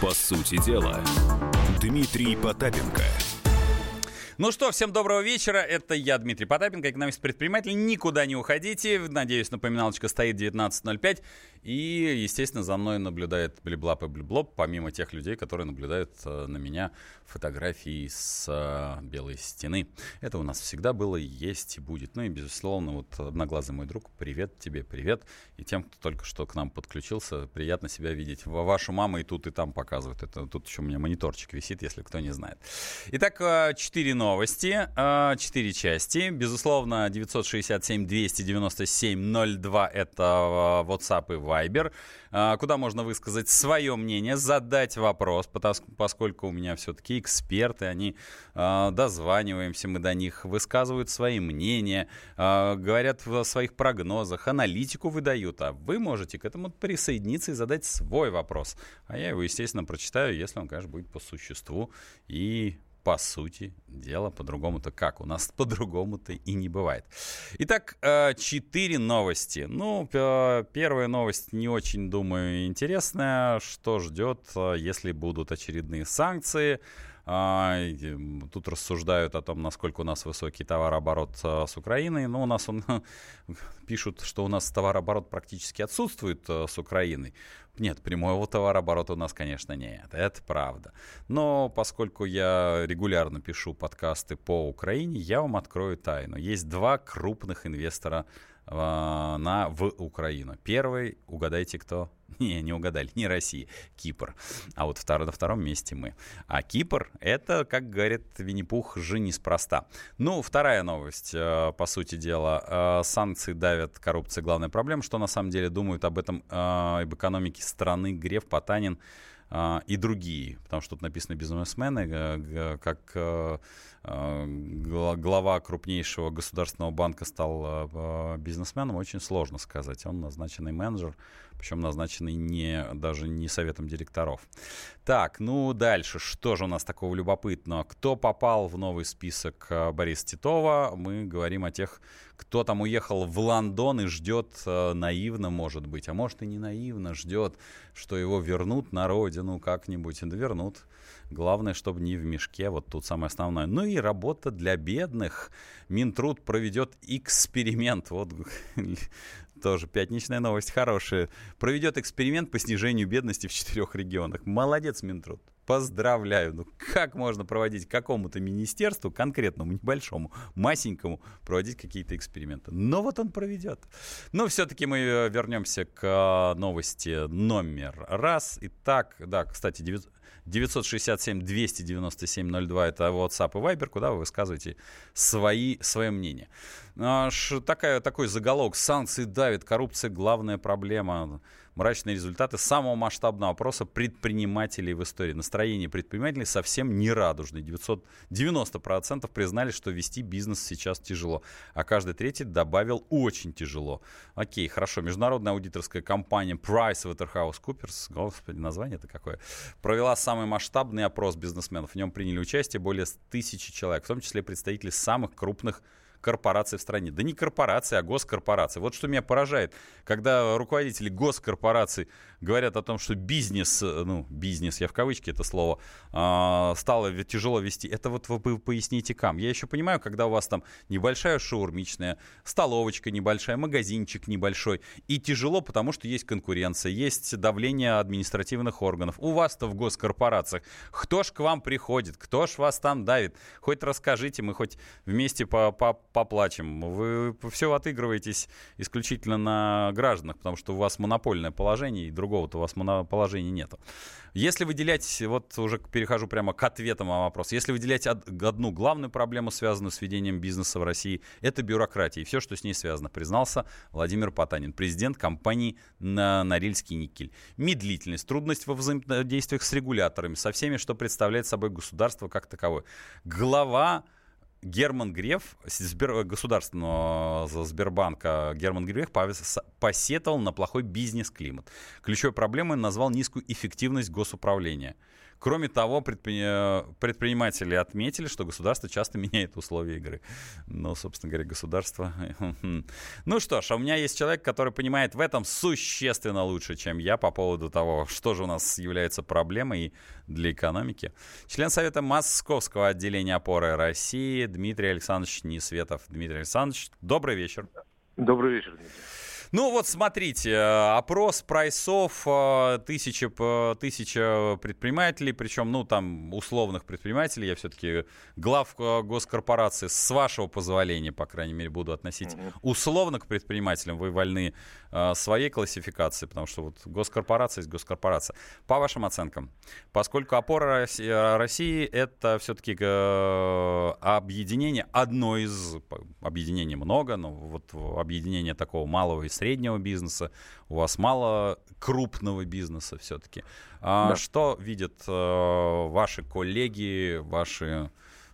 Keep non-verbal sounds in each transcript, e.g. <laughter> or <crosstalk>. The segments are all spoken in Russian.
По сути дела, Дмитрий Потапенко – ну что, всем доброго вечера. Это я, Дмитрий Потапенко, экономист-предприниматель. Никуда не уходите. Надеюсь, напоминалочка стоит 19.05. И, естественно, за мной наблюдает Блиблап и Блиблоп, помимо тех людей, которые наблюдают э, на меня фотографии с э, белой стены. Это у нас всегда было, есть и будет. Ну и, безусловно, вот одноглазый мой друг, привет тебе, привет. И тем, кто только что к нам подключился, приятно себя видеть. Вашу маму и тут, и там показывают. Это тут еще у меня мониторчик висит, если кто не знает. Итак, э, четыре новости, четыре части. Безусловно, 967-297-02 это WhatsApp и Viber Viber, а, куда можно высказать свое мнение, задать вопрос, поскольку у меня все-таки эксперты, они а, дозваниваемся мы до них, высказывают свои мнения, а, говорят о своих прогнозах, аналитику выдают, а вы можете к этому присоединиться и задать свой вопрос. А я его, естественно, прочитаю, если он, конечно, будет по существу и по сути дела, по-другому-то как? У нас <laughs> по-другому-то и не бывает. Итак, э, четыре новости. Ну, первая новость не очень, думаю, интересная. Что ждет, э, если будут очередные санкции? А, тут рассуждают о том, насколько у нас высокий товарооборот а, с Украиной. Но у нас он <laughs> пишут, что у нас товарооборот практически отсутствует а, с Украиной. Нет, прямого товарооборота у нас, конечно, нет. Это правда. Но поскольку я регулярно пишу подкасты по Украине, я вам открою тайну. Есть два крупных инвестора на, в Украину. Первый, угадайте кто? <laughs> Не, не угадали, не Россия, Кипр. А вот второй, на втором месте мы. А Кипр, это, как говорит Винни-Пух, же неспроста. Ну, вторая новость, э, по сути дела. Э, санкции давят, коррупция главная проблема. Что на самом деле думают об этом, э, об экономике страны Греф, Потанин, и другие, потому что тут написано бизнесмены, как глава крупнейшего государственного банка стал бизнесменом, очень сложно сказать. Он назначенный менеджер, причем назначенный не, даже не советом директоров. Так, ну дальше, что же у нас такого любопытного? Кто попал в новый список э, Бориса Титова? Мы говорим о тех, кто там уехал в Лондон и ждет э, наивно, может быть, а может и не наивно, ждет, что его вернут на родину как-нибудь, да вернут. Главное, чтобы не в мешке, вот тут самое основное. Ну и работа для бедных. Минтруд проведет эксперимент. Вот <laughs> тоже пятничная новость хорошая. Проведет эксперимент по снижению бедности в четырех регионах. Молодец, Минтруд. Поздравляю. Ну как можно проводить какому-то министерству, конкретному, небольшому, масенькому, проводить какие-то эксперименты? Но вот он проведет. Но все-таки мы э, вернемся к э, новости номер раз. Итак, да, кстати, 967-297-02 это WhatsApp и Viber, куда вы высказываете свои, свое мнение. Такая, такой заголовок. «Санкции давит, коррупция – главная проблема» мрачные результаты самого масштабного опроса предпринимателей в истории. Настроение предпринимателей совсем не радужное. 90% признали, что вести бизнес сейчас тяжело, а каждый третий добавил очень тяжело. Окей, хорошо. Международная аудиторская компания PricewaterhouseCoopers, господи, название это какое, провела самый масштабный опрос бизнесменов. В нем приняли участие более тысячи человек, в том числе представители самых крупных корпораций в стране. Да не корпорации, а госкорпорации. Вот что меня поражает, когда руководители госкорпораций говорят о том, что бизнес, э, ну, бизнес, я в кавычки это слово, э, стало тяжело вести. Это вот вы поясните кам. Я еще понимаю, когда у вас там небольшая шаурмичная, столовочка небольшая, магазинчик небольшой, и тяжело, потому что есть конкуренция, есть давление административных органов. У вас-то в госкорпорациях кто ж к вам приходит, кто ж вас там давит? Хоть расскажите, мы хоть вместе по -по поплачем. Вы все отыгрываетесь исключительно на гражданах, потому что у вас монопольное положение, и другого-то у вас положения нету. Если выделять, вот уже перехожу прямо к ответам на вопрос, если выделять одну главную проблему, связанную с ведением бизнеса в России, это бюрократия и все, что с ней связано, признался Владимир Потанин, президент компании «Норильский никель». Медлительность, трудность во взаимодействиях с регуляторами, со всеми, что представляет собой государство как таковое. Глава Герман Греф, Сбер, государственного Сбербанка Герман Греф посетовал на плохой бизнес-климат. Ключевой проблемой назвал низкую эффективность госуправления. Кроме того, предприниматели отметили, что государство часто <laughs> меняет условия игры. Ну, собственно говоря, государство... Ну что ж, а у меня есть человек, который понимает в этом существенно лучше, чем я по поводу того, что же у нас является проблемой для экономики. Член Совета Московского отделения опоры России Дмитрий Александрович Несветов. Дмитрий Александрович, добрый вечер. Добрый вечер, Дмитрий. Ну вот смотрите, э, опрос прайсов, э, тысяча, тысяча предпринимателей, причем, ну там, условных предпринимателей, я все-таки глав э, госкорпорации, с вашего позволения, по крайней мере, буду относить mm-hmm. условно к предпринимателям, вы вольны своей классификации, потому что вот госкорпорация есть госкорпорация. По вашим оценкам, поскольку опора России, России это все-таки объединение, одно из, объединений много, но вот объединение такого малого и среднего бизнеса, у вас мало крупного бизнеса все-таки. А да. Что видят э, ваши коллеги, ваши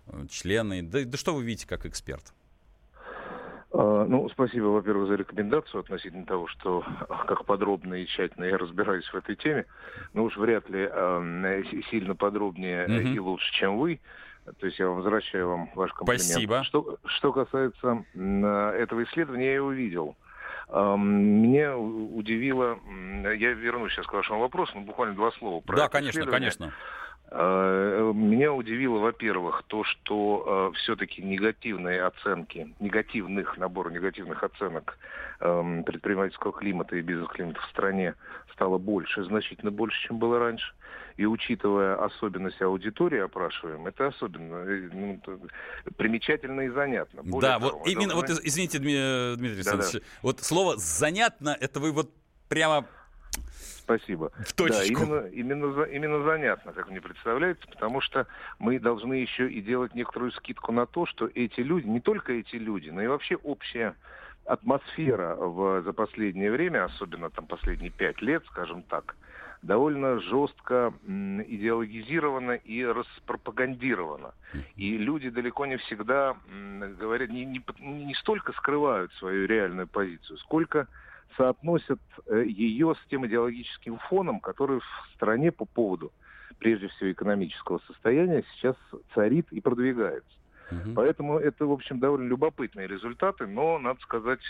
э, члены? Да, да что вы видите как эксперт? А, ну, спасибо, во-первых, за рекомендацию относительно того, что как подробно и тщательно я разбираюсь в этой теме. Но уж вряд ли э, сильно подробнее mm-hmm. и лучше, чем вы. То есть я возвращаю вам ваш комплимент. Спасибо. Что, что касается этого исследования, я его видел. Меня удивило, я вернусь сейчас к вашему вопросу, но буквально два слова. Про да, конечно, конечно. А, меня удивило, во-первых, то, что э, все-таки негативные оценки, негативных, набор негативных оценок э, предпринимательского климата и бизнес-климата в стране стало больше, значительно больше, чем было раньше. И учитывая особенности аудитории опрашиваем, это особенно э, ну, примечательно и занятно. Более да, того, вот именно, должны... вот извините, Дмитрий Александрович, да, да. вот слово «занятно» это вы вот прямо Спасибо. В точечку. Да, именно, именно, именно занятно, как мне представляется, потому что мы должны еще и делать некоторую скидку на то, что эти люди, не только эти люди, но и вообще общая атмосфера в, за последнее время, особенно там последние пять лет, скажем так, довольно жестко идеологизирована и распропагандирована. И люди далеко не всегда говорят, не, не, не столько скрывают свою реальную позицию, сколько соотносят э, ее с тем идеологическим фоном, который в стране по поводу, прежде всего, экономического состояния сейчас царит и продвигается. Угу. Поэтому это, в общем, довольно любопытные результаты, но, надо сказать,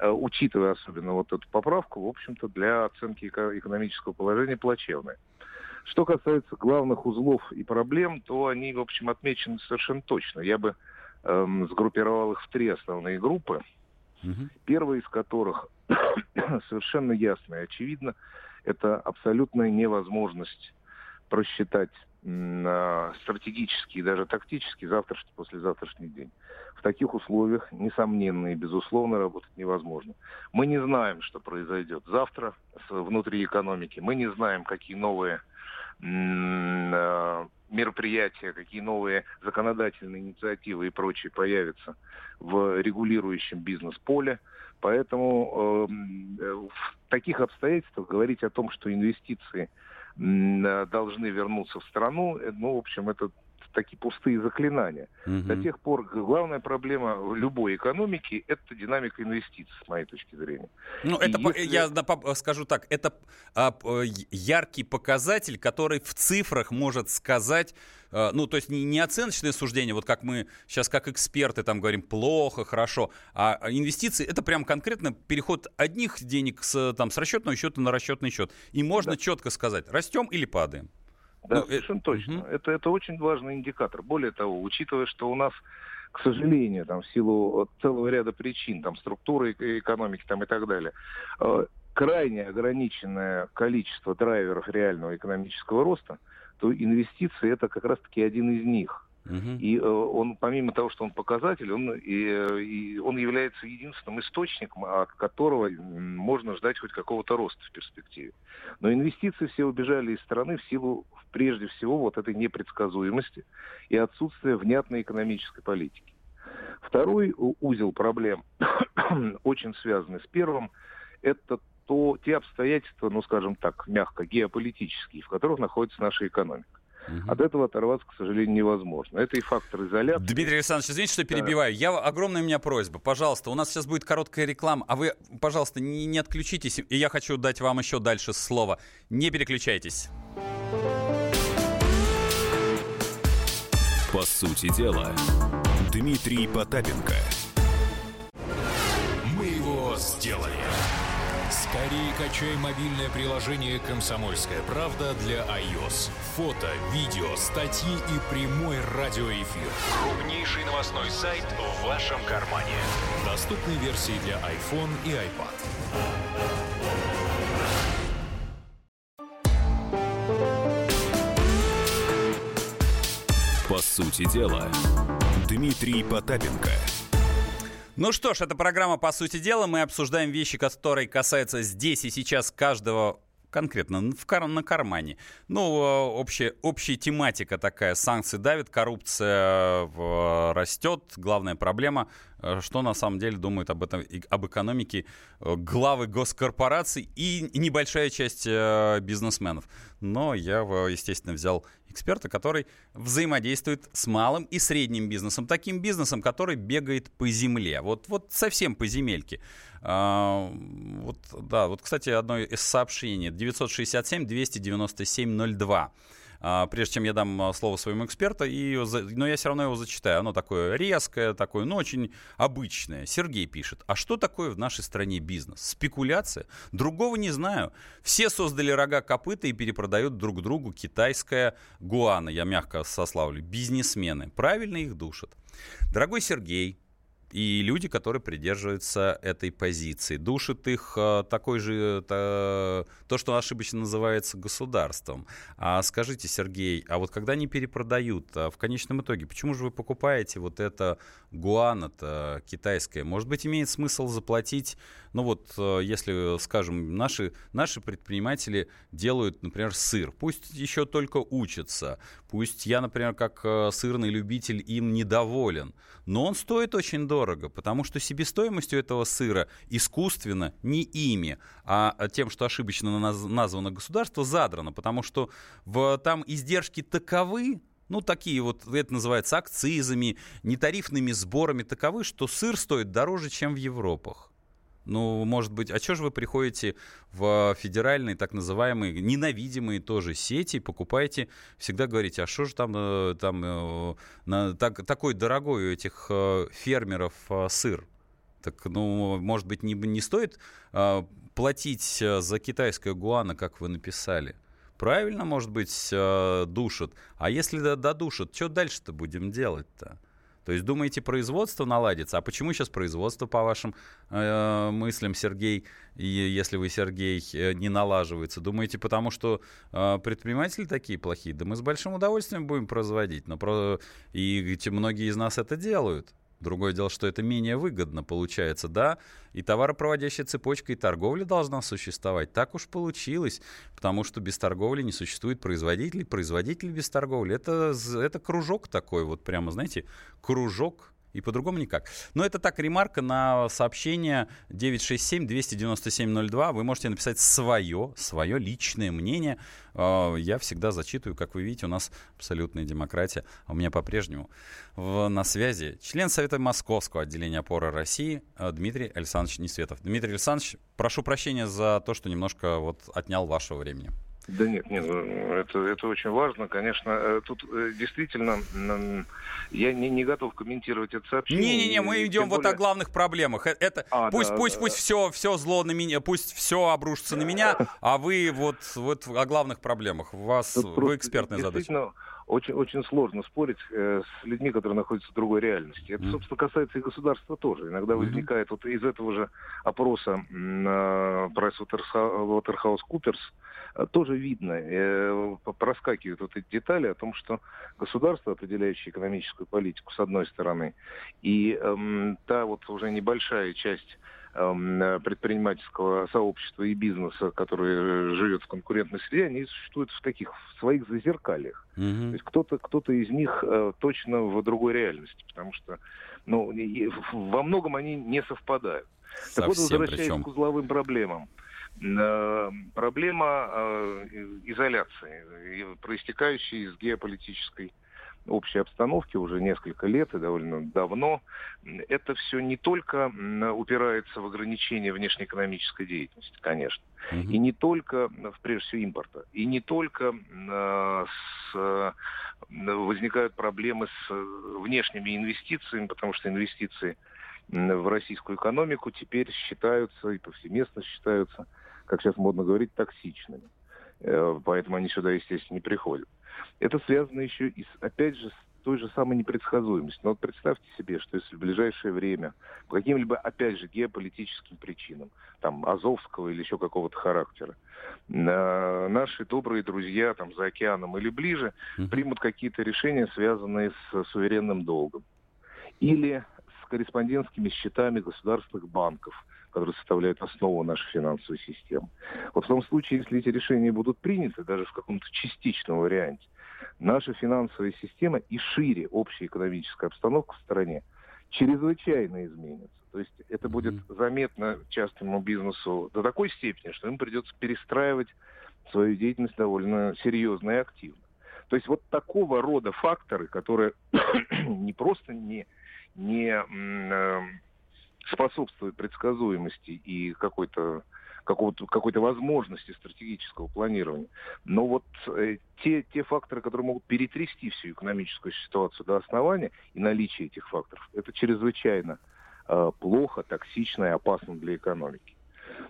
учитывая особенно вот эту поправку, в общем-то, для оценки экономического положения плачевные. Что касается главных узлов и проблем, то они, в общем, отмечены совершенно точно. Я бы эм, сгруппировал их в три основные группы. Угу. Первая из которых <coughs> совершенно ясно и очевидно, это абсолютная невозможность просчитать стратегически и даже тактически завтрашний, послезавтрашний день. В таких условиях, несомненно и безусловно, работать невозможно. Мы не знаем, что произойдет завтра внутри экономики. Мы не знаем, какие новые а, мероприятия, какие новые законодательные инициативы и прочее появятся в регулирующем бизнес-поле. Поэтому эм, э, в таких обстоятельствах говорить о том, что инвестиции э, должны вернуться в страну, э, ну, в общем, это такие пустые заклинания. Угу. До тех пор главная проблема любой экономики – это динамика инвестиций, с моей точки зрения. Ну, это, если... я скажу так, это а, яркий показатель, который в цифрах может сказать, а, ну, то есть не, не оценочное суждение, вот как мы сейчас как эксперты там говорим, плохо, хорошо, а инвестиции – это прям конкретно переход одних денег с, там, с расчетного счета на расчетный счет. И можно да. четко сказать, растем или падаем. Да, ну, совершенно это... точно. Угу. Это, это очень важный индикатор. Более того, учитывая, что у нас к сожалению, там, в силу целого ряда причин, там, структуры экономики там, и так далее, э, крайне ограниченное количество драйверов реального экономического роста, то инвестиции это как раз-таки один из них. И э, он, помимо того, что он показатель, он, и, и он является единственным источником, от которого можно ждать хоть какого-то роста в перспективе. Но инвестиции все убежали из страны в силу, прежде всего, вот этой непредсказуемости и отсутствия внятной экономической политики. Второй узел проблем, <coughs> очень связанный с первым, это то, те обстоятельства, ну скажем так, мягко, геополитические, в которых находится наша экономика. Угу. От этого оторваться, к сожалению, невозможно. Это и фактор изоляции. Дмитрий Александрович, извините, что перебиваю. Да. Я, огромная у меня просьба. Пожалуйста, у нас сейчас будет короткая реклама, а вы, пожалуйста, не, не отключитесь. И я хочу дать вам еще дальше слово. Не переключайтесь. По сути дела, Дмитрий Потапенко. Мы его сделали. Скорее качай мобильное приложение «Комсомольская правда» для iOS. Фото, видео, статьи и прямой радиоэфир. Крупнейший новостной сайт в вашем кармане. Доступны версии для iPhone и iPad. По сути дела, Дмитрий Потапенко. Ну что ж, это программа «По сути дела». Мы обсуждаем вещи, которые касаются здесь и сейчас каждого конкретно в кар на кармане. Ну, общая, общая тематика такая. Санкции давят, коррупция в, растет. Главная проблема, э, что на самом деле думают об этом, об экономике э, главы госкорпораций и небольшая часть э, бизнесменов. Но я, естественно, взял эксперта, который взаимодействует с малым и средним бизнесом. Таким бизнесом, который бегает по земле. Вот, вот совсем по земельке. А, вот, да, вот, кстати, одно из сообщений. 967-297-02. А, прежде чем я дам а, слово своему эксперту, и, но я все равно его зачитаю. Оно такое резкое, такое, ну, очень обычное. Сергей пишет, а что такое в нашей стране бизнес? Спекуляция? Другого не знаю. Все создали рога копыта и перепродают друг другу китайская гуана, я мягко сославлю, бизнесмены. Правильно их душат. Дорогой Сергей, и люди, которые придерживаются этой позиции. Душит их э, такой же, то, то, что ошибочно называется государством. А скажите, Сергей, а вот когда они перепродают, а в конечном итоге, почему же вы покупаете вот это гуана-то китайское? Может быть, имеет смысл заплатить, ну вот, э, если, скажем, наши, наши предприниматели делают, например, сыр, пусть еще только учатся, пусть я, например, как э, сырный любитель им недоволен, но он стоит очень дорого, потому что себестоимостью этого сыра искусственно не ими, а тем, что ошибочно названо государство, задрано, потому что в, там издержки таковы, ну, такие вот, это называется акцизами, нетарифными сборами таковы, что сыр стоит дороже, чем в Европах. Ну, может быть, а что же вы приходите в федеральные, так называемые, ненавидимые тоже сети, покупаете, всегда говорите, а что же там, э, там э, на, так, такой дорогой у этих э, фермеров сыр? Так, ну, может быть, не, не стоит платить за китайское гуана, как вы написали? Правильно, может быть, душат. А если додушат, что дальше-то будем делать-то? То есть думаете, производство наладится? А почему сейчас производство, по вашим э, мыслям, Сергей, и если вы, Сергей, э, не налаживается? Думаете, потому что э, предприниматели такие плохие? Да мы с большим удовольствием будем производить, но про... и многие из нас это делают. Другое дело, что это менее выгодно получается, да, и товаропроводящая цепочка, и торговля должна существовать. Так уж получилось, потому что без торговли не существует производителей, производитель без торговли. Это, это кружок такой, вот прямо, знаете, кружок и по-другому никак. Но это так, ремарка на сообщение 967-297-02. Вы можете написать свое, свое личное мнение. А, я всегда зачитываю, как вы видите, у нас абсолютная демократия. А у меня по-прежнему на связи член Совета Московского отделения опоры России а, Дмитрий Александрович Несветов. Дмитрий Александрович, прошу прощения за то, что немножко вот отнял вашего времени. Да нет, нет, ну, это, это очень важно. Конечно, э, тут э, действительно я не, не готов комментировать это сообщение. Не-не-не, мы идем более... вот о главных проблемах. Э, это, а, пусть, да, пусть, да. пусть все, все зло на меня, пусть все обрушится на меня, а вы вот, вот о главных проблемах. У вас, тут вы экспертная задача очень, очень сложно спорить э, с людьми, которые находятся в другой реальности. Это, собственно, касается и государства тоже. Иногда возникает вот из этого же опроса э, PricewaterhouseCoopers тоже видно, э, проскакивают вот эти детали о том, что государство, определяющее экономическую политику, с одной стороны, и э, та вот уже небольшая часть Эм, предпринимательского сообщества и бизнеса, который живет в конкурентной среде, они существуют в таких в своих зазеркальях. Mm-hmm. То есть кто-то кто из них э, точно в другой реальности, потому что ну, и, во многом они не совпадают. Совсем так вот, возвращаясь причем. к узловым проблемам. Э, проблема э, изоляции, проистекающая из геополитической общей обстановки уже несколько лет и довольно давно, это все не только упирается в ограничение внешнеэкономической деятельности, конечно. Угу. И не только, прежде всего, импорта, и не только э, с, возникают проблемы с внешними инвестициями, потому что инвестиции в российскую экономику теперь считаются и повсеместно считаются, как сейчас модно говорить, токсичными. Э, поэтому они сюда, естественно, не приходят. Это связано еще и, с, опять же, с той же самой непредсказуемостью. Но вот представьте себе, что если в ближайшее время по каким-либо, опять же, геополитическим причинам, там, азовского или еще какого-то характера, э, наши добрые друзья там за океаном или ближе примут какие-то решения, связанные с суверенным долгом. Или с корреспондентскими счетами государственных банков – которые составляют основу нашей финансовой системы. Вот в том случае, если эти решения будут приняты, даже в каком-то частичном варианте, наша финансовая система и шире общая экономическая обстановка в стране чрезвычайно изменится. То есть это будет заметно частному бизнесу до такой степени, что им придется перестраивать свою деятельность довольно серьезно и активно. То есть вот такого рода факторы, которые <coughs> не просто не, не э, способствует предсказуемости и какой-то какой-то возможности стратегического планирования. Но вот э, те, те факторы, которые могут перетрясти всю экономическую ситуацию до основания, и наличие этих факторов, это чрезвычайно э, плохо, токсично и опасно для экономики.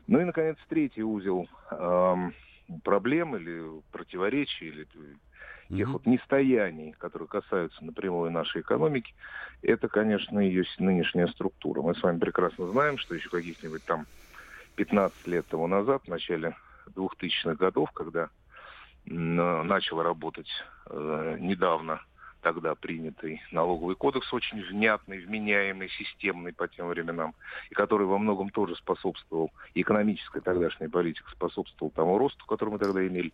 Ну и, наконец, третий узел э, проблем или противоречий, или тех вот нестояний, которые касаются напрямую нашей экономики, это, конечно, ее нынешняя структура. Мы с вами прекрасно знаем, что еще каких-нибудь там 15 лет тому назад, в начале 2000-х годов, когда начала работать э, недавно тогда принятый налоговый кодекс, очень внятный, вменяемый, системный по тем временам, и который во многом тоже способствовал, экономическая тогдашняя политика способствовала тому росту, который мы тогда имели.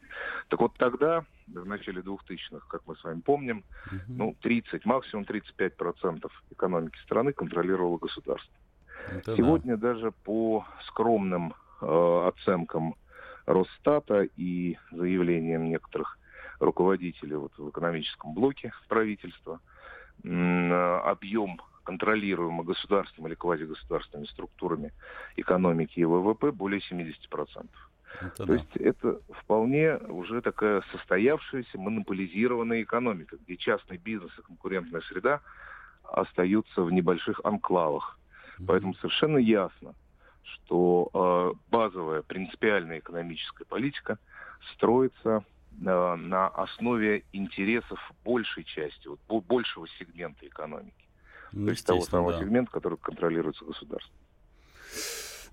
Так вот тогда, в начале 2000-х, как мы с вами помним, угу. ну, 30, максимум 35 процентов экономики страны контролировало государство. Это Сегодня да. даже по скромным э, оценкам Росстата и заявлениям некоторых руководители вот в экономическом блоке правительства, объем контролируемого государством или квазигосударственными структурами экономики и ВВП более 70%. Это То да. есть это вполне уже такая состоявшаяся монополизированная экономика, где частный бизнес и конкурентная среда остаются в небольших анклавах. Mm-hmm. Поэтому совершенно ясно, что э, базовая принципиальная экономическая политика строится на основе интересов большей части, вот, большего сегмента экономики. Ну, То есть того самого да. сегмента, который контролируется государством.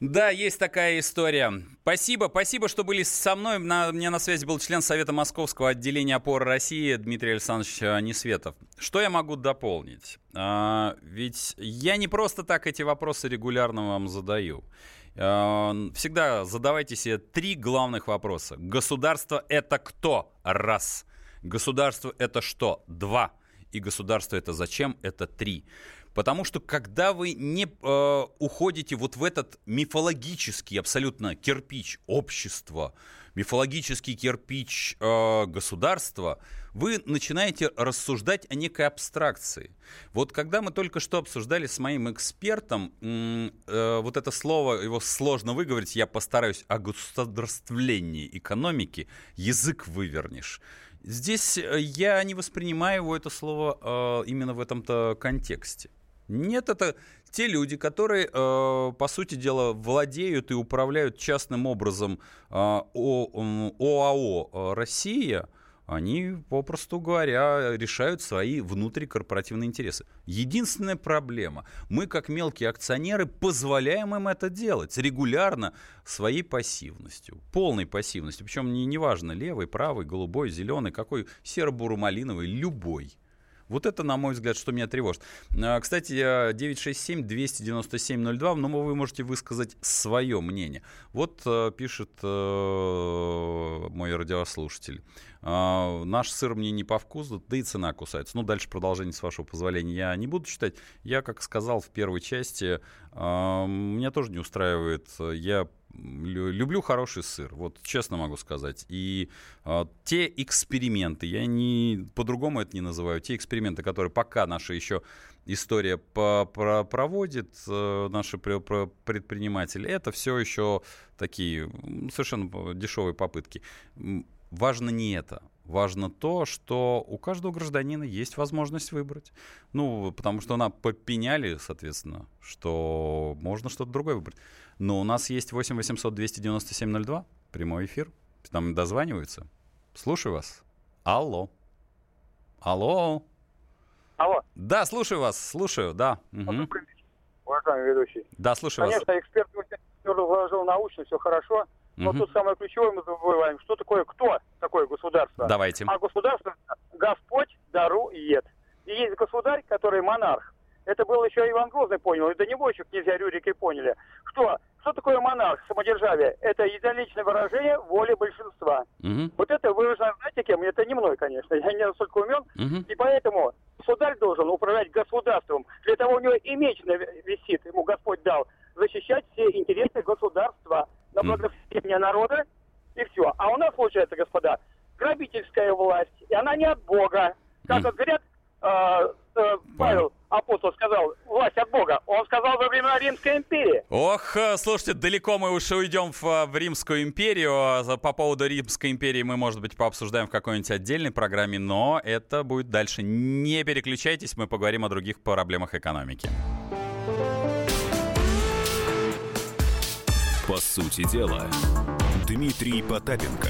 Да, есть такая история. Спасибо, спасибо, что были со мной. На, мне на связи был член Совета Московского отделения опоры России Дмитрий Александрович э, Несветов. Что я могу дополнить? А, ведь я не просто так эти вопросы регулярно вам задаю. Эм, всегда задавайте себе три главных вопроса. Государство это кто? Раз. Государство это что? Два. И государство это зачем? Это три. Потому что когда вы не э, уходите вот в этот мифологический абсолютно кирпич общества, мифологический кирпич э, государства, вы начинаете рассуждать о некой абстракции. Вот когда мы только что обсуждали с моим экспертом, э, вот это слово, его сложно выговорить, я постараюсь, о государствлении экономики, язык вывернешь. Здесь э, я не воспринимаю его это слово э, именно в этом-то контексте. Нет, это те люди, которые, э, по сути дела, владеют и управляют частным образом э, ОАО э, «Россия», они, попросту говоря, решают свои внутрикорпоративные интересы. Единственная проблема, мы как мелкие акционеры позволяем им это делать регулярно своей пассивностью, полной пассивностью, причем не, неважно, левый, правый, голубой, зеленый, какой, серо-буро-малиновый, любой. Вот это, на мой взгляд, что меня тревожит. А, кстати, 967-297-02, но вы можете высказать свое мнение. Вот э, пишет э, мой радиослушатель. А, наш сыр мне не по вкусу, да и цена кусается. Ну, дальше продолжение, с вашего позволения, я не буду читать. Я, как сказал в первой части, а, меня тоже не устраивает. Я люблю хороший сыр, вот честно могу сказать. И э, те эксперименты, я не по-другому это не называю, те эксперименты, которые пока наша еще история проводит, э, наши предприниматели, это все еще такие совершенно дешевые попытки. Важно не это. Важно то, что у каждого гражданина есть возможность выбрать. Ну, потому что нам попеняли, соответственно, что можно что-то другое выбрать. Но у нас есть 8 800 297 02, прямой эфир. Там дозваниваются. Слушаю вас. Алло. Алло. Алло. Да, слушаю вас, слушаю, да. Угу. Уважаемый ведущий. Да, слушаю Конечно, вас. эксперт все разложил научно, все хорошо. Но угу. тут самое ключевое мы забываем, что такое, кто такое государство. Давайте. А государство Господь дарует. И есть государь, который монарх. Это был еще Иван Грозный понял, и до него еще князья Рюрики поняли, что что такое монарх, самодержавие? Это единоличное выражение воли большинства. Угу. Вот это выражено, знаете кем? Это не мной, конечно, я не настолько умен. Угу. И поэтому государь должен управлять государством. Для того у него и меч висит, ему Господь дал, защищать все интересы государства на благосостояние народа, и все. А у нас, получается, господа, грабительская власть, и она не от Бога. Как вот говорят, э, э, Павел апостол сказал, власть от Бога. Он сказал во времена Римской империи. Ох, э, слушайте, далеко мы уж уйдем в, в Римскую империю. А по поводу Римской империи мы, может быть, пообсуждаем в какой-нибудь отдельной программе, но это будет дальше. Не переключайтесь, мы поговорим о других проблемах экономики. По сути дела, Дмитрий Потапенко.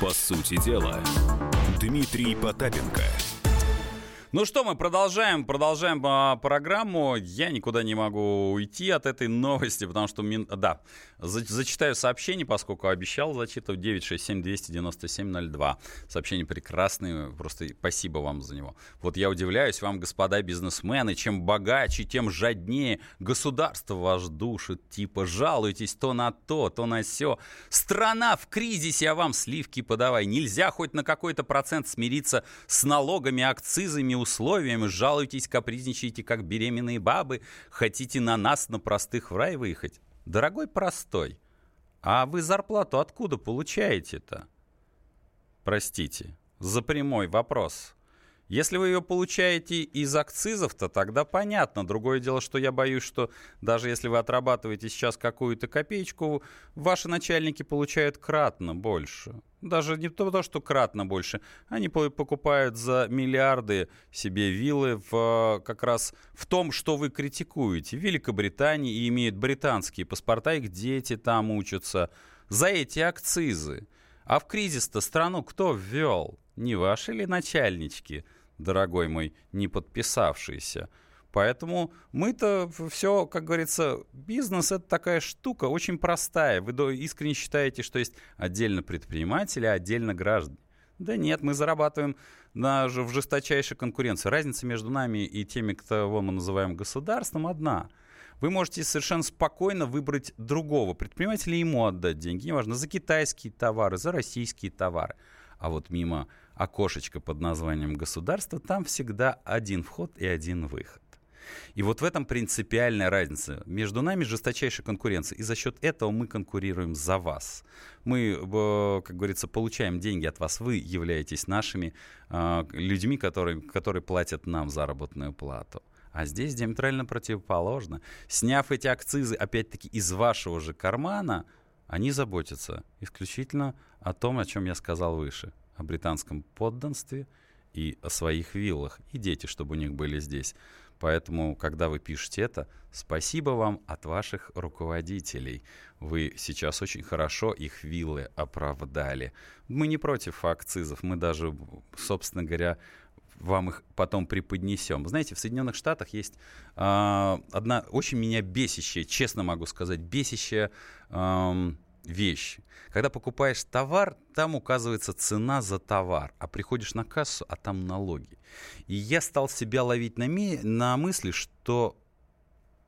По сути дела, Дмитрий Потапенко – ну что, мы продолжаем, продолжаем а, программу. Я никуда не могу уйти от этой новости, потому что, мин... да, за, зачитаю сообщение, поскольку обещал зачитывать 967-297-02. Сообщение прекрасное, просто спасибо вам за него. Вот я удивляюсь вам, господа бизнесмены, чем богаче, тем жаднее государство ваш душит. Типа жалуйтесь то на то, то на все. Страна в кризисе, а вам сливки подавай. Нельзя хоть на какой-то процент смириться с налогами, акцизами, условиями, жалуетесь, капризничаете, как беременные бабы, хотите на нас, на простых в рай выехать. Дорогой простой, а вы зарплату откуда получаете-то? Простите, за прямой вопрос. Если вы ее получаете из акцизов, то тогда понятно. Другое дело, что я боюсь, что даже если вы отрабатываете сейчас какую-то копеечку, ваши начальники получают кратно больше. Даже не то, что кратно больше. Они покупают за миллиарды себе виллы в, как раз в том, что вы критикуете. В Великобритании и имеют британские паспорта, их дети там учатся. За эти акцизы. А в кризис-то страну кто ввел? Не ваши ли начальнички? Дорогой мой, не подписавшийся. Поэтому мы-то все, как говорится, бизнес это такая штука очень простая. Вы искренне считаете, что есть отдельно предприниматели, а отдельно граждане. Да нет, мы зарабатываем на, в жесточайшей конкуренции. Разница между нами и теми, кого мы называем государством, одна. Вы можете совершенно спокойно выбрать другого предпринимателя и ему отдать деньги, неважно, за китайские товары, за российские товары. А вот мимо окошечко под названием «Государство», там всегда один вход и один выход. И вот в этом принципиальная разница. Между нами жесточайшая конкуренция. И за счет этого мы конкурируем за вас. Мы, э, как говорится, получаем деньги от вас. Вы являетесь нашими э, людьми, которые, которые платят нам заработную плату. А здесь диаметрально противоположно. Сняв эти акцизы, опять-таки, из вашего же кармана, они заботятся исключительно о том, о чем я сказал выше о британском подданстве и о своих виллах, и дети, чтобы у них были здесь. Поэтому, когда вы пишете это, спасибо вам от ваших руководителей. Вы сейчас очень хорошо их виллы оправдали. Мы не против акцизов, мы даже, собственно говоря, вам их потом преподнесем. Знаете, в Соединенных Штатах есть э, одна очень меня бесящая, честно могу сказать, бесящая э, вещь. Когда покупаешь товар, там указывается цена за товар, а приходишь на кассу, а там налоги. И я стал себя ловить на, ми- на мысли, что,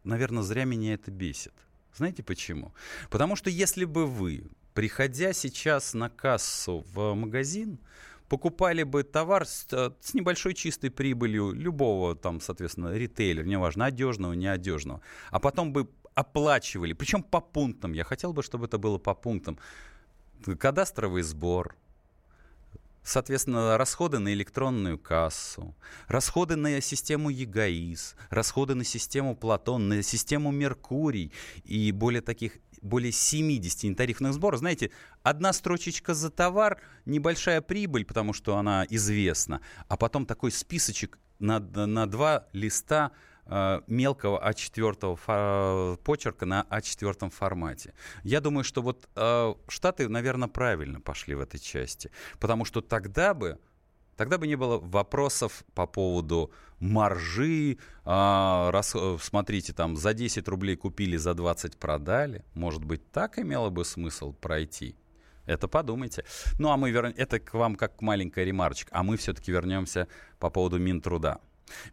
наверное, зря меня это бесит. Знаете почему? Потому что если бы вы, приходя сейчас на кассу в магазин, покупали бы товар с, э, с небольшой чистой прибылью любого там, соответственно, ритейлера, неважно, одежного, неодежного, а потом бы оплачивали, причем по пунктам. Я хотел бы, чтобы это было по пунктам. Кадастровый сбор, Соответственно, расходы на электронную кассу, расходы на систему ЕГАИС, расходы на систему Платон, на систему Меркурий и более таких более 70 нетарифных сборов. Знаете, одна строчечка за товар, небольшая прибыль, потому что она известна, а потом такой списочек на, на два листа мелкого А4 почерка на А4 формате. Я думаю, что вот э, Штаты, наверное, правильно пошли в этой части, потому что тогда бы Тогда бы не было вопросов по поводу маржи. А, раз, э, смотрите, там за 10 рублей купили, за 20 продали. Может быть, так имело бы смысл пройти? Это подумайте. Ну, а мы вернем... Это к вам как маленькая ремарочка. А мы все-таки вернемся по поводу Минтруда.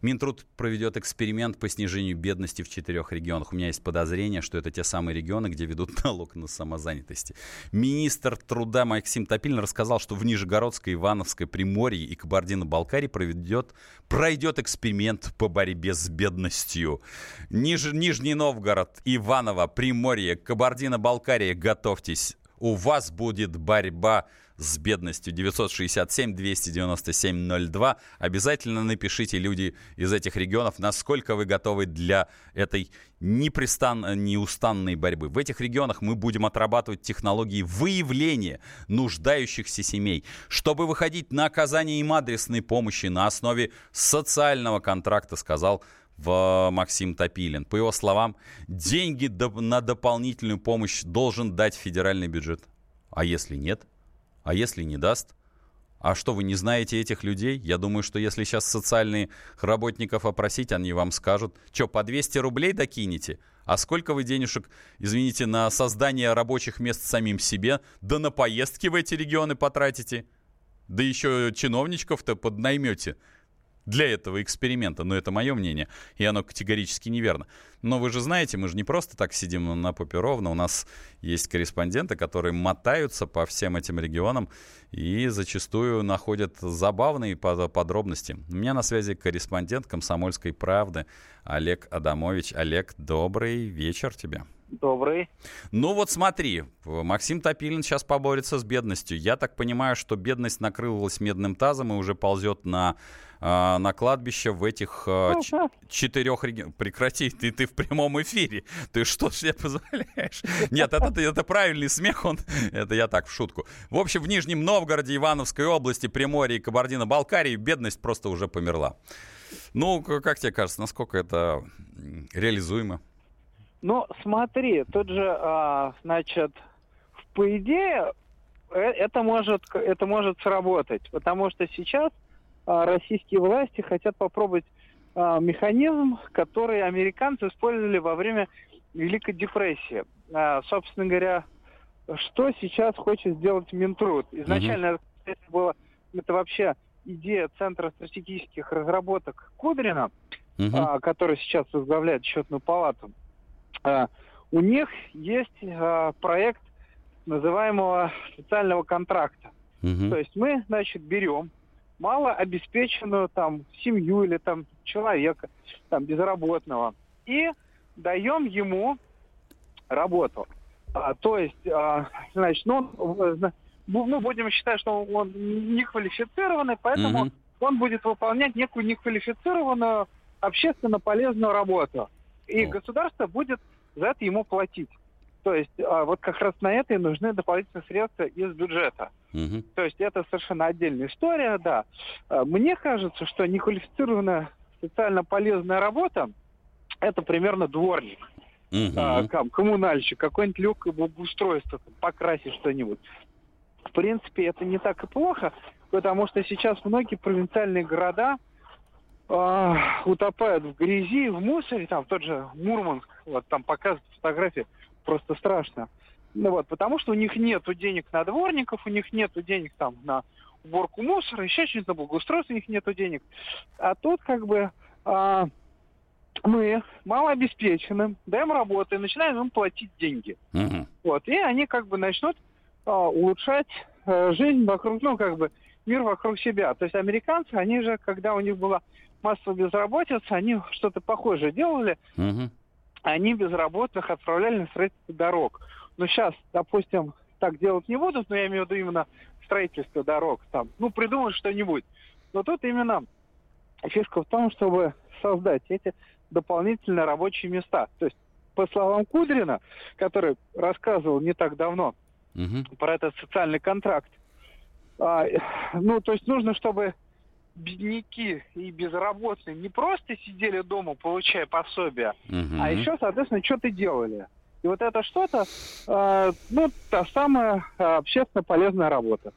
Минтруд проведет эксперимент по снижению бедности в четырех регионах. У меня есть подозрение, что это те самые регионы, где ведут <laughs> налог на самозанятости. Министр труда Максим Топилин рассказал, что в Нижегородской, Ивановской, Приморье и Кабардино-Балкарии проведет, пройдет эксперимент по борьбе с бедностью. Ниж, Нижний Новгород, Иваново, Приморье, Кабардино-Балкария, готовьтесь. У вас будет борьба с бедностью. 967-297-02. Обязательно напишите, люди из этих регионов, насколько вы готовы для этой непрестан... неустанной борьбы. В этих регионах мы будем отрабатывать технологии выявления нуждающихся семей, чтобы выходить на оказание им адресной помощи на основе социального контракта, сказал в Максим Топилин. По его словам, деньги на дополнительную помощь должен дать федеральный бюджет. А если нет? А если не даст? А что, вы не знаете этих людей? Я думаю, что если сейчас социальных работников опросить, они вам скажут, что, по 200 рублей докинете? А сколько вы денежек, извините, на создание рабочих мест самим себе, да на поездки в эти регионы потратите? Да еще чиновничков-то поднаймете для этого эксперимента. Но это мое мнение, и оно категорически неверно. Но вы же знаете, мы же не просто так сидим на попе ровно. У нас есть корреспонденты, которые мотаются по всем этим регионам и зачастую находят забавные подробности. У меня на связи корреспондент «Комсомольской правды» Олег Адамович. Олег, добрый вечер тебе. Добрый. Ну вот смотри, Максим Топилин сейчас поборется с бедностью. Я так понимаю, что бедность накрылась медным тазом и уже ползет на а, на кладбище в этих а, четырех регионах. Прекрати, ты, ты в прямом эфире. <laughs> Ты что себе позволяешь? Нет, это, это правильный смех, он, <laughs> это я так, в шутку. В общем, в Нижнем Новгороде, Ивановской области, Приморье и Кабардино-Балкарии бедность просто уже померла. Ну, как тебе кажется, насколько это реализуемо? Ну, смотри, тут же, а, значит, по идее, э, это может, это может сработать, потому что сейчас российские власти хотят попробовать а, механизм, который американцы использовали во время Великой депрессии. А, собственно говоря, что сейчас хочет сделать Минтруд? Изначально это было это вообще идея Центра стратегических разработок Кудрина, mm который сейчас возглавляет счетную палату. У них есть проект называемого социального контракта. mm То есть мы, значит, берем малообеспеченную там семью или там человека, там безработного, и даем ему работу. А, то есть, а, значит, ну, мы будем считать, что он неквалифицированный, поэтому mm-hmm. он будет выполнять некую неквалифицированную общественно полезную работу. И oh. государство будет за это ему платить. То есть а, вот как раз на это и нужны дополнительные средства из бюджета. Угу. То есть это совершенно отдельная история, да. А, мне кажется, что неквалифицированная социально полезная работа это примерно дворник. Угу. А, там, коммунальщик, какой-нибудь легкое благоустройство, покрасить что-нибудь. В принципе, это не так и плохо. потому что сейчас многие провинциальные города э, утопают в грязи, в мусоре, там тот же Мурманск, вот там показывают фотографии, просто страшно. Ну вот, потому что у них нет денег на дворников, у них нет денег там на уборку мусора, еще что-нибудь на благоустройство у них нет денег. А тут как бы а, мы малообеспеченным даем работу и начинаем им платить деньги. Мгм. Вот, и они как бы начнут а, улучшать э, жизнь вокруг, ну, как бы мир вокруг себя. То есть американцы, они же, когда у них была массовая безработица, они что-то похожее делали, Мгм. Они безработных отправляли на строительство дорог. Но сейчас, допустим, так делать не будут, но я имею в виду именно строительство дорог там. Ну, придумают что-нибудь. Но тут именно фишка в том, чтобы создать эти дополнительные рабочие места. То есть, по словам Кудрина, который рассказывал не так давно Мгм. про этот социальный контракт, а, ну, то есть нужно, чтобы бедняки и безработные не просто сидели дома, получая пособие, Мгм. а еще, соответственно, что-то делали. И вот это что-то, э, ну, та самая э, общественно полезная работа.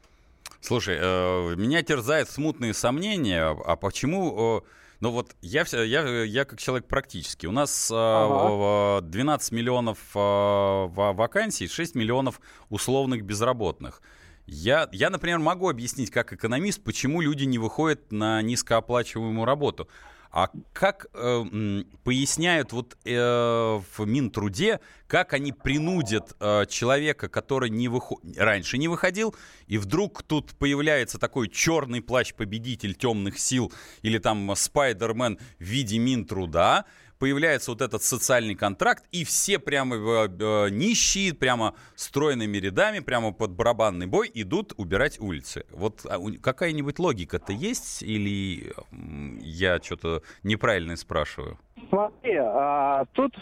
Слушай, э, меня терзают смутные сомнения, а почему... э, ну вот я, я, я как человек практически. У нас э, Ага. в- 12 миллионов э, ва- вакансий, 6 миллионов условных безработных. Я, я, например, могу объяснить как экономист, почему люди не выходят на низкооплачиваемую работу. А как э, поясняют вот э, в Минтруде, как они принудят э, человека, который не выхо- раньше не выходил, и вдруг тут появляется такой черный плащ-победитель темных сил или там Спайдермен в виде Минтруда, появляется вот этот социальный контракт, и все прямо э, э, нищие, прямо стройными рядами, прямо под барабанный бой идут убирать улицы. Вот а, какая-нибудь логика-то есть, или я что-то неправильно спрашиваю? Смотри, а, тут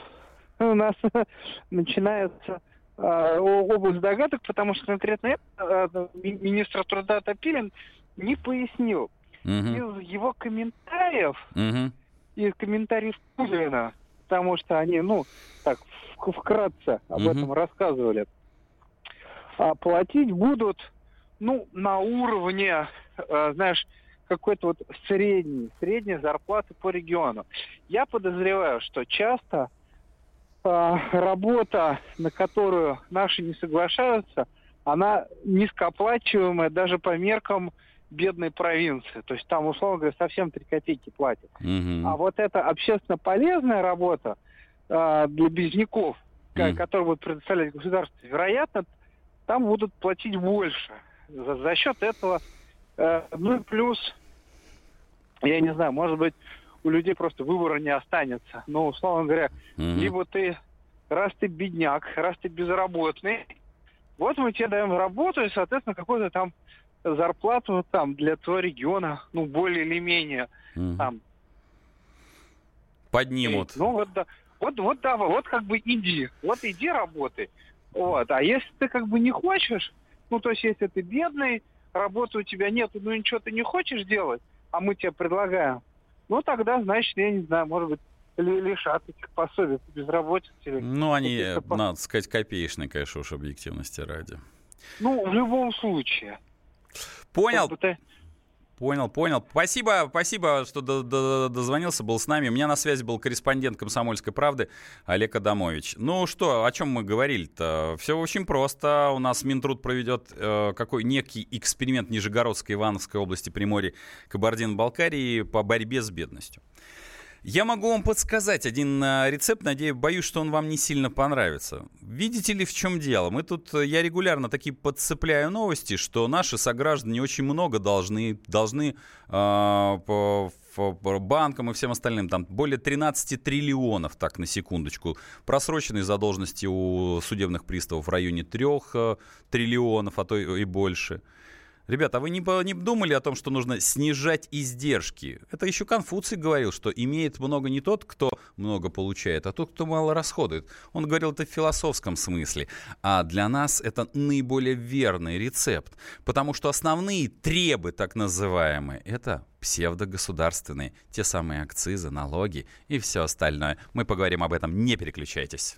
у нас <laughs> начинается а, область догадок, потому что конкретно это а, ми- министр труда Топилин не пояснил. Мгм. Из его комментариев Мгм. Из комментариев Путина, потому что они, ну, так, вкратце об Мгм. этом рассказывали. А платить будут, ну, на уровне, э, знаешь, какой-то вот средней, средней зарплаты по региону. Я подозреваю, что часто а, работа, на которую наши не соглашаются, она низкооплачиваемая даже по меркам бедной провинции. То есть там, условно говоря, совсем 3 копейки платят. Мгм. А вот эта общественно полезная работа а, для бедняков, ка- Мгм. которую будет предоставлять государство, вероятно, там будут платить больше. За, за счет этого, э, ну и плюс, я не знаю, может быть, у людей просто выбора не останется. Но, условно говоря, Мгм. либо ты, раз ты бедняк, раз ты безработный, вот мы тебе даем работу и, соответственно, какую-то там зарплату там для твоего региона, ну, более или менее, Мгм. там, Поднимут. ну вот да, вот вот да, вот как бы иди, вот иди работай. Вот, а если ты как бы не хочешь, ну то есть если ты бедный, работы у тебя нет, ну ничего ты не хочешь делать, а мы тебе предлагаем, ну тогда, значит, я не знаю, может быть, ли- лишат этих пособий по безработице. Ну, они, надо сказать, копеечные, конечно, уж объективности ради. Ну, в любом случае. Понял, Понял, понял. Спасибо, спасибо, что до- до- дозвонился, был с нами. У меня на связи был корреспондент «Комсомольской правды» Олег Адамович. Ну что, о чем мы говорили-то? Все очень просто. У нас Минтруд проведет э, какой некий эксперимент Нижегородской, Ивановской области, Приморья, Кабардино-Балкарии по борьбе с бедностью. Я могу вам подсказать один э, рецепт, надеюсь, боюсь, что он вам не сильно понравится. Видите ли, в чем дело? Мы тут, э, я регулярно такие подцепляю новости, что наши сограждане очень много должны, должны э, по, банкам и всем остальным, там более 13 триллионов, так, на секундочку. Просроченные задолженности у судебных приставов в районе 3 триллионов, а то и больше. Ребята, а вы не, не думали о том, что нужно снижать издержки? Это еще Конфуций говорил, что имеет много не тот, кто много получает, а тот, кто мало расходует. Он говорил это в философском смысле. А для нас это наиболее верный рецепт. Потому что основные требы, так называемые, это псевдогосударственные. Те самые акцизы, налоги и все остальное. Мы поговорим об этом. Не переключайтесь.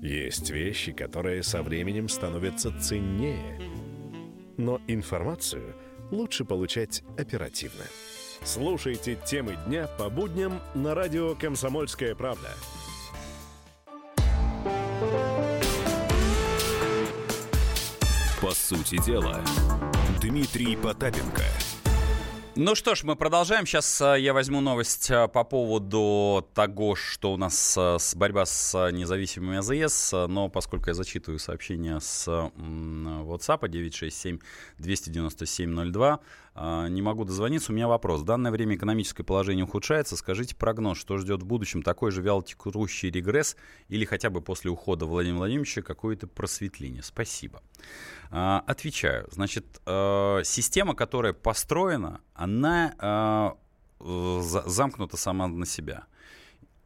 Есть вещи, которые со временем становятся ценнее. Но информацию лучше получать оперативно. Слушайте темы дня по будням на радио «Комсомольская правда». По сути дела, Дмитрий Потапенко. Ну что ж, мы продолжаем. Сейчас э, я возьму новость э, по поводу того, что у нас э, с борьба с независимыми АЗС, но поскольку я зачитываю сообщение с WhatsApp 967-297-02, не могу дозвониться. У меня вопрос. В данное время экономическое положение ухудшается. Скажите прогноз, что ждет в будущем? Такой же вялотекущий регресс или хотя бы после ухода Владимира Владимировича какое-то просветление? Спасибо. А, отвечаю. Значит, э, система, которая построена, она замкнута сама на себя.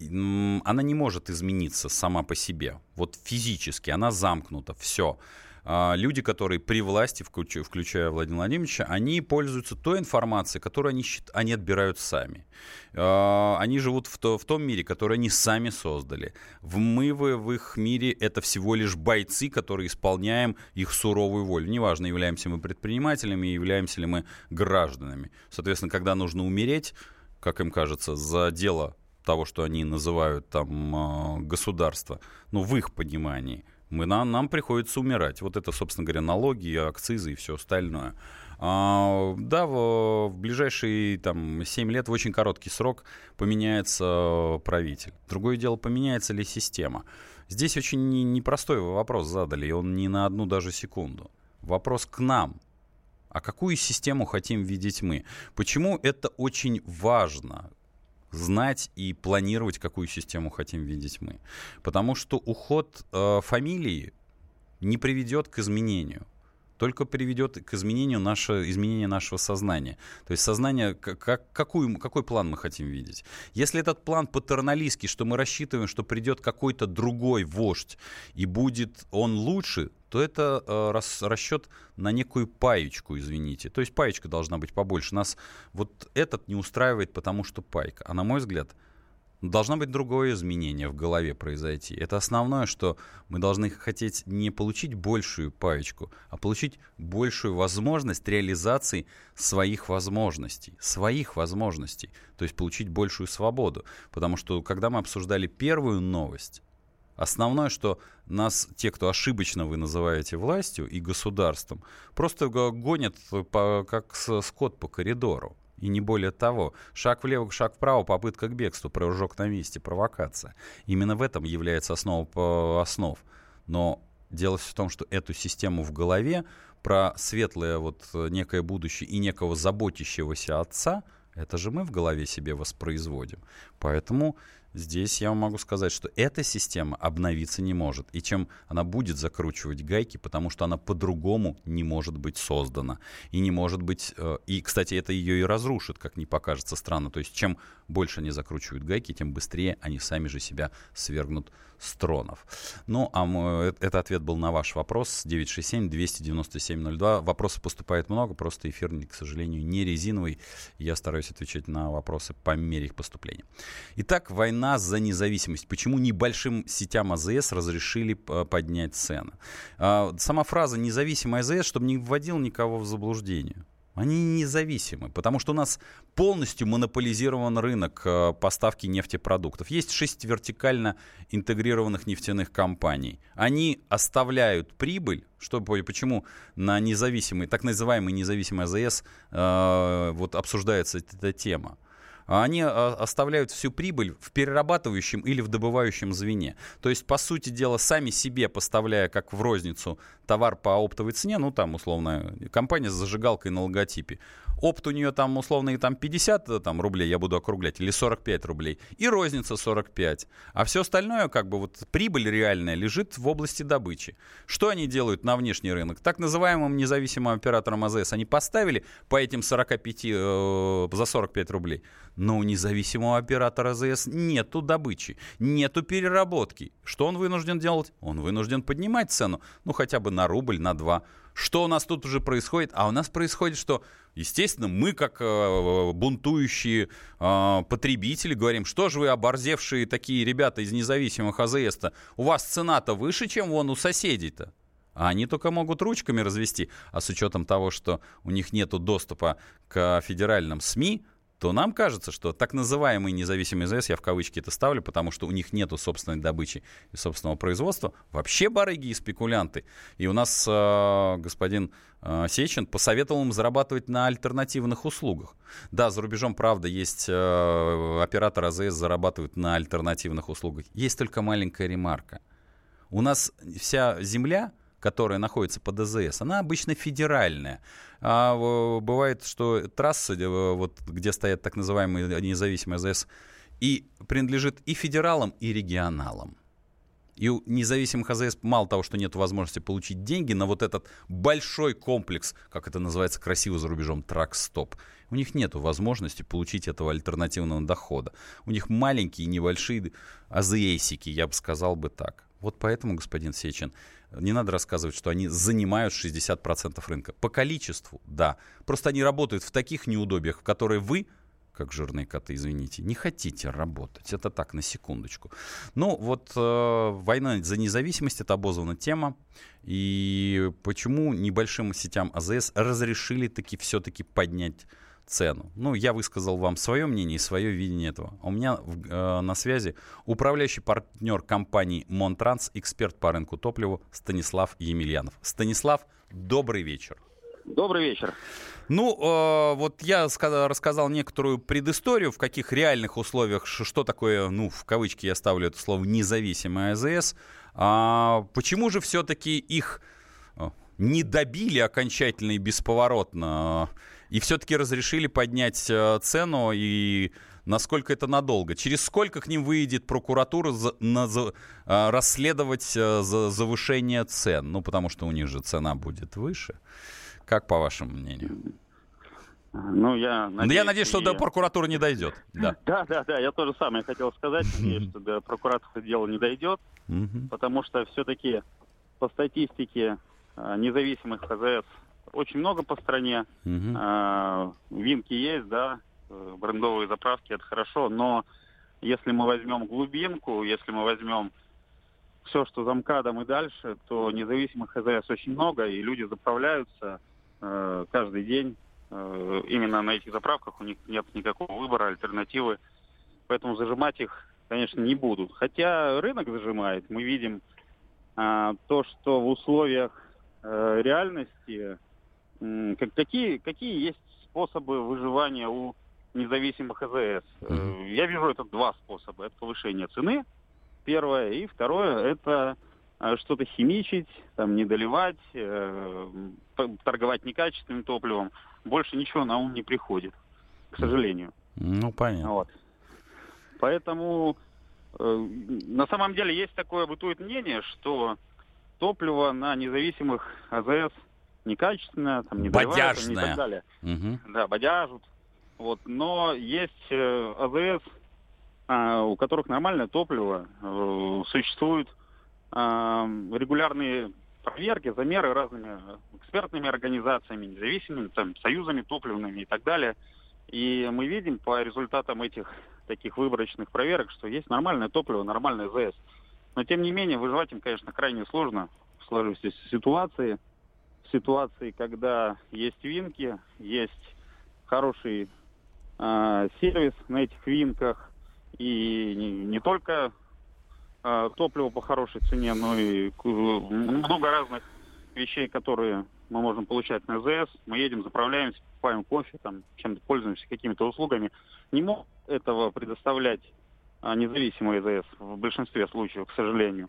Она не может измениться сама по себе. Вот физически она замкнута. Все. А, люди, которые при власти, включая Владимира Владимировича, они пользуются той информацией, которую они, они отбирают сами. А, они живут в, то, в том мире, который они сами создали. В мы в, их мире это всего лишь бойцы, которые исполняем их суровую волю. Неважно, являемся мы предпринимателями, являемся ли мы гражданами. Соответственно, когда нужно умереть, как им кажется, за дело того, что они называют там а, государство, ну, в их понимании – мы, нам, нам приходится умирать. Вот это, собственно говоря, налоги, акцизы и все остальное. А, да, в, в ближайшие там, 7 лет, в очень короткий срок, поменяется правитель. Другое дело, поменяется ли система. Здесь очень непростой вопрос задали, и он не на одну даже секунду. Вопрос к нам. А какую систему хотим видеть мы? Почему это очень важно? Знать и планировать, какую систему хотим видеть мы. Потому что уход э, фамилии не приведет к изменению только приведет к изменению, наше, изменению нашего сознания. То есть сознание, как, какую, какой план мы хотим видеть. Если этот план патерналистский, что мы рассчитываем, что придет какой-то другой вождь и будет он лучше, то это э, рас, расчет на некую паечку, извините. То есть паечка должна быть побольше. Нас вот этот не устраивает, потому что пайка. А на мой взгляд, Должно быть другое изменение в голове произойти. Это основное, что мы должны хотеть не получить большую паечку, а получить большую возможность реализации своих возможностей. Своих возможностей. То есть получить большую свободу. Потому что когда мы обсуждали первую новость, Основное, что нас, те, кто ошибочно вы называете властью и государством, просто гонят по, как скот по коридору. И не более того. Шаг влево, шаг вправо, попытка к бегству, прыжок на месте, провокация. Именно в этом является основа основ. Но дело в том, что эту систему в голове про светлое вот некое будущее и некого заботящегося отца, это же мы в голове себе воспроизводим. Поэтому Здесь я вам могу сказать, что эта система обновиться не может. И чем она будет закручивать гайки, потому что она по-другому не может быть создана. И не может быть... Э, и, кстати, это ее и разрушит, как не покажется странно. То есть чем больше они закручивают гайки, тем быстрее они сами же себя свергнут с тронов. Ну, а мой, э, это ответ был на ваш вопрос. 967-297-02. Вопросов поступает много, просто эфир, к сожалению, не резиновый. Я стараюсь отвечать на вопросы по мере их поступления. Итак, война война за независимость. Почему небольшим сетям АЗС разрешили э, поднять цены? А, сама фраза «независимая АЗС», чтобы не вводил никого в заблуждение. Они независимы, потому что у нас полностью монополизирован рынок э, поставки нефтепродуктов. Есть шесть вертикально интегрированных нефтяных компаний. Они оставляют прибыль, что, почему на независимый, так называемый независимый АЗС э, вот обсуждается эта тема. А они а, оставляют всю прибыль в перерабатывающем или в добывающем звене. То есть, по сути дела, сами себе поставляя, как в розницу, товар по оптовой цене, ну, там, условно, компания с зажигалкой на логотипе, опт у нее там условно и там 50 э, там, рублей, я буду округлять, или 45 рублей, и розница 45. А все остальное, как бы вот прибыль реальная лежит в области добычи. Что они делают на внешний рынок? Так называемым независимым операторам АЗС они поставили по этим 45, э, за 45 рублей. Но у независимого оператора АЗС нету добычи, нету переработки. Что он вынужден делать? Он вынужден поднимать цену, ну хотя бы на рубль, на два. Что у нас тут уже происходит? А у нас происходит, что, естественно, мы, как э, бунтующие э, потребители, говорим, что же вы оборзевшие такие ребята из независимых АЗС-то, у вас цена-то выше, чем вон у соседей-то. А они только могут ручками развести. А с учетом того, что у них нет доступа к федеральным СМИ, то нам кажется, что так называемые независимые ЗС, я в кавычки это ставлю, потому что у них нету собственной добычи и собственного производства, вообще барыги и спекулянты. И у нас э, господин э, Сечин посоветовал им зарабатывать на альтернативных услугах. Да, за рубежом, правда, есть э, операторы АЗС зарабатывают на альтернативных услугах. Есть только маленькая ремарка. У нас вся земля которая находится под АЗС, она обычно федеральная. А бывает, что трассы, э, вот, где стоят так называемые независимые АЗС, и принадлежит и федералам, и регионалам. И у независимых АЗС мало того, что нет возможности получить деньги на вот этот большой комплекс, как это называется красиво за рубежом, трак-стоп, у них нет возможности получить этого альтернативного дохода. У них маленькие, небольшие АЗСики, я бы сказал бы так. Вот поэтому, господин Сечин, не надо рассказывать, что они занимают 60% рынка. По количеству, да. Просто они работают в таких неудобиях, в которые вы, как жирные коты, извините, не хотите работать. Это так, на секундочку. Ну, вот э, война за независимость, это обозвана тема. И почему небольшим сетям АЗС разрешили таки все-таки поднять цену. Ну, я высказал вам свое мнение и свое видение этого. У меня э, на связи управляющий партнер компании Монтранс, эксперт по рынку топлива Станислав Емельянов. Станислав, добрый вечер. Добрый вечер. Ну, э, вот я рассказал некоторую предысторию, в каких реальных условиях, что такое, ну, в кавычки я ставлю это слово, независимая АЗС. А почему же все-таки их э, не добили окончательно и бесповоротно? И все-таки разрешили поднять э, цену и насколько это надолго? Через сколько к ним выйдет прокуратура за, на, за, а, расследовать а, за, завышение цен? Ну, потому что у них же цена будет выше. Как по вашему мнению? Ну, я надеюсь, ну, я надеюсь что и... до прокуратуры не дойдет. Да. <laughs> да, да, да, я тоже самое хотел сказать, надеюсь, что до прокуратуры дело не дойдет, потому что все-таки по статистике независимых ХЗС очень много по стране. Угу. А, винки есть, да, э, брендовые заправки, это хорошо, но если мы возьмем глубинку, если мы возьмем все, что за МКАДом и дальше, то независимых ХЗС очень много, и люди заправляются э, каждый день. Э, именно на этих заправках у них нет никакого выбора, альтернативы. Поэтому зажимать их, конечно, не будут. Хотя рынок зажимает. Мы видим э, то, что в условиях э, реальности какие, какие есть способы выживания у независимых АЗС? Mm-hmm. Я вижу это два способа. Это повышение цены, первое, и второе, это э, что-то химичить, там, не доливать, э, торговать некачественным топливом. Больше ничего на ум не приходит, к сожалению. Ну, понятно. Вот. Поэтому э, на самом деле есть такое бытует мнение, что топливо на независимых АЗС – некачественная, там, не Бодяжная. и так далее. Угу. Да, бодяжут. Вот. Но есть э, АЗС, э, у которых нормальное топливо, э, существуют э, регулярные проверки, замеры разными экспертными организациями, независимыми, там, союзами топливными и так далее. И мы видим по результатам этих таких выборочных проверок, что есть нормальное топливо, нормальный ЗС. Но тем не менее выживать им, конечно, крайне сложно в сложившейся ситуации ситуации, когда есть винки, есть хороший э, сервис на этих винках, и не, не только э, топливо по хорошей цене, но и много разных вещей, которые мы можем получать на ЗС. Мы едем, заправляемся, покупаем кофе, там, чем-то пользуемся, какими-то услугами. Не мог этого предоставлять а, независимый ЗС в большинстве случаев, к сожалению.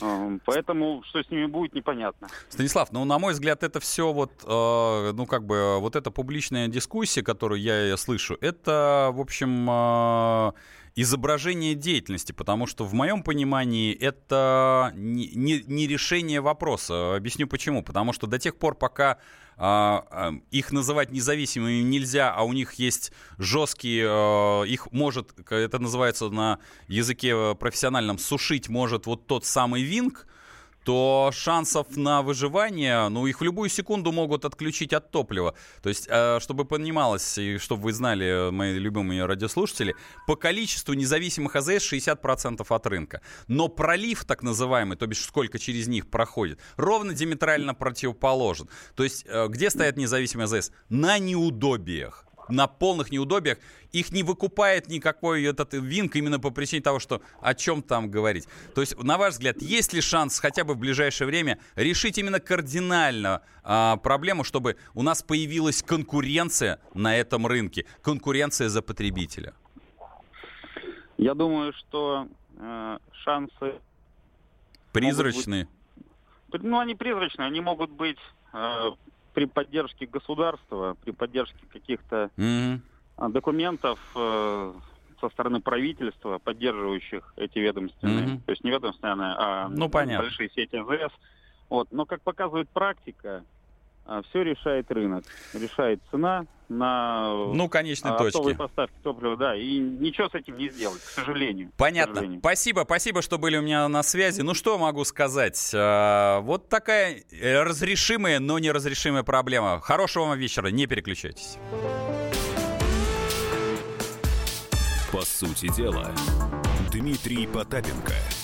Э, поэтому что с ними будет, непонятно. Станислав, ну, на мой взгляд, это все вот, э, ну, как бы, вот эта публичная дискуссия, которую я, я слышу, это, в общем, э, изображение деятельности, потому что в моем понимании это не, не, не решение вопроса. Объясню почему. Потому что до тех пор, пока их называть независимыми нельзя, а у них есть жесткие, а, их может, это называется на языке профессиональном, сушить может вот тот самый винг, то шансов на выживание, ну, их в любую секунду могут отключить от топлива. То есть, э, чтобы понималось, и чтобы вы знали, мои любимые радиослушатели, по количеству независимых АЗС 60% от рынка. Но пролив, так называемый, то бишь сколько через них проходит, ровно диаметрально противоположен. То есть, э, где стоят независимые АЗС? На неудобиях на полных неудобиях. Их не выкупает никакой этот винк именно по причине того, что о чем там говорить. То есть, на ваш взгляд, есть ли шанс хотя бы в ближайшее время решить именно кардинально а, проблему, чтобы у нас появилась конкуренция на этом рынке, конкуренция за потребителя? Я думаю, что э, шансы призрачные. Быть, ну, они призрачные, они могут быть э, при поддержке государства, при поддержке каких-то mm-hmm. документов э, со стороны правительства, поддерживающих эти ведомственные, mm-hmm. то есть не ведомственные, а ну, понятно. большие сети МВС. Вот. Но, как показывает практика, все решает рынок, решает цена на ну, конечной а, точке. поставки топлива, да, и ничего с этим не сделать, к сожалению. Понятно. К сожалению. Спасибо, спасибо, что были у меня на связи. Ну, что могу сказать? А, вот такая э, разрешимая, но неразрешимая проблема. Хорошего вам вечера, не переключайтесь. По сути дела, Дмитрий Потапенко –